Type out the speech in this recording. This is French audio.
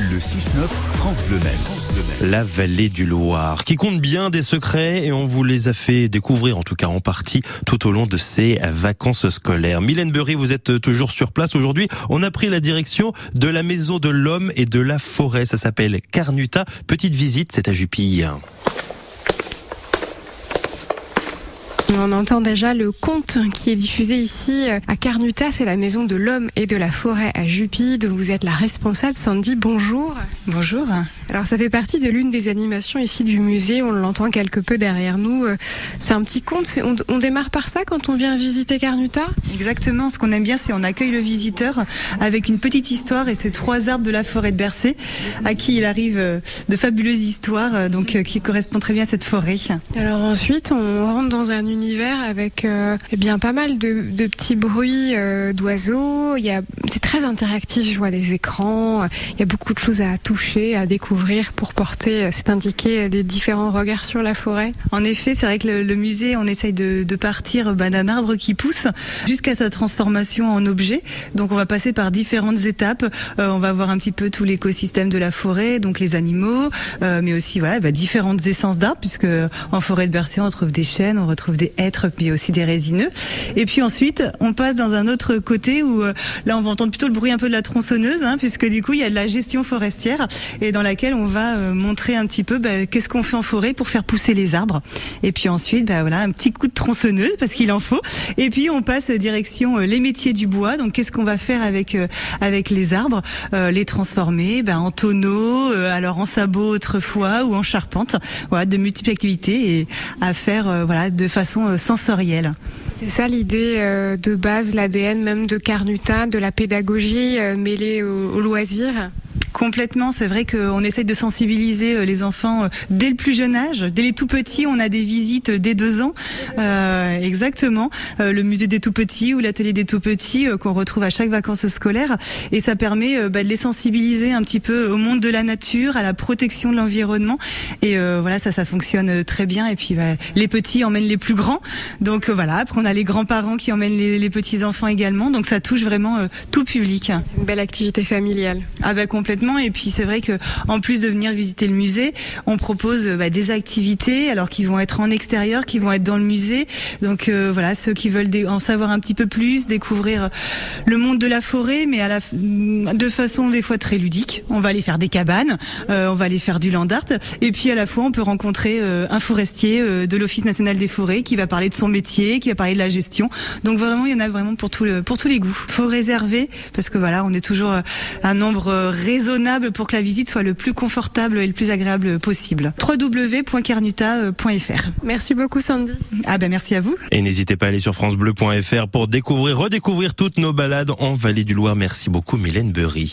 Le 6-9, France Bleu. La vallée du Loir, qui compte bien des secrets et on vous les a fait découvrir, en tout cas en partie, tout au long de ces vacances scolaires. Mylène Burry, vous êtes toujours sur place aujourd'hui. On a pris la direction de la maison de l'homme et de la forêt. Ça s'appelle Carnuta. Petite visite, c'est à Jupille. On entend déjà le conte qui est diffusé ici à Carnuta, c'est la maison de l'homme et de la forêt à dont vous êtes la responsable. Sandy, bonjour. Bonjour. Alors ça fait partie de l'une des animations ici du musée, on l'entend quelque peu derrière nous. C'est un petit conte, on, on, démarre par ça quand on vient visiter Carnuta? Exactement, ce qu'on aime bien c'est on accueille le visiteur avec une petite histoire et ces trois arbres de la forêt de Bercé à qui il arrive de fabuleuses histoires donc qui correspondent très bien à cette forêt. Alors ensuite on rentre dans un univers avec euh, eh bien pas mal de, petits bruits euh, d'oiseaux. Il y a, c'est très interactif. Je vois des écrans. Il y a beaucoup de choses à toucher, à découvrir pour porter, c'est indiqué, des différents regards sur la forêt. En effet, c'est vrai que le, musée, on essaye de, partir bah, d'un arbre qui pousse jusqu'à sa transformation en objet. Donc on va passer par différentes étapes. Euh, on va voir un petit peu tout l'écosystème de la forêt, donc les animaux, mais aussi voilà bah, différentes essences d'arbres, puisque en forêt de Bercé, on retrouve des chênes, on retrouve des hêtres, puis aussi des résineux. Et puis ensuite, on passe dans un autre côté où euh, là, on va entendre plutôt le bruit un peu de la tronçonneuse, hein, puisque du coup, il y a de la gestion forestière et dans laquelle on va euh, montrer un petit peu bah, qu'est-ce qu'on fait en forêt pour faire pousser les arbres. Et puis ensuite, bah, voilà, un petit coup de tronçonneuse parce qu'il en faut. Et puis on passe direction euh, les métiers du bois. Donc qu'est-ce qu'on va faire avec avec les arbres, les transformer bah, en tonneaux, alors en sabots autrefois ou en charpente. Voilà, de multiples activités et à faire voilà de façon sensorielle. C'est ça l'idée euh, de base, l'ADN même de Carnuta, de la pédagogie euh, mêlée au loisir Complètement, c'est vrai qu'on essaye de sensibiliser les enfants dès le plus jeune âge. Dès les tout petits, on a des visites dès deux ans. Euh, exactement. Euh, le musée des tout petits ou l'atelier des tout petits euh, qu'on retrouve à chaque vacances scolaires. Et ça permet bah, de les sensibiliser un petit peu au monde de la nature, à la protection de l'environnement. Et voilà, ça, ça fonctionne très bien. Et puis bah, les petits emmènent les plus grands. Donc voilà, après on a les grands-parents qui emmènent les, les petits-enfants également. Donc ça touche vraiment tout public. C'est une belle activité familiale. Ah bah complètement. Et puis c'est vrai que en plus de venir visiter le musée, on propose bah, des activités, alors qui vont être en extérieur, qui vont être dans le musée. Donc euh, voilà, ceux qui veulent en savoir un petit peu plus, découvrir le monde de la forêt, mais la de façon des fois très ludique. On va aller faire des cabanes, euh, on va aller faire du land art, et puis à la fois on peut rencontrer euh, un forestier euh, de l'Office national des forêts qui va parler de son métier, qui va parler de la gestion. Donc vraiment, il y en a vraiment pour tous les goûts. Faut réserver parce que voilà, on est toujours un nombre raisonnable pour que la visite soit le plus confortable et le plus agréable possible. www.carnuta.fr. Merci beaucoup Sandy. Ah ben merci à vous. Et n'hésitez pas à aller sur francebleu.fr pour découvrir, redécouvrir toutes nos balades en Vallée du Loir. Merci beaucoup Mylène Burry.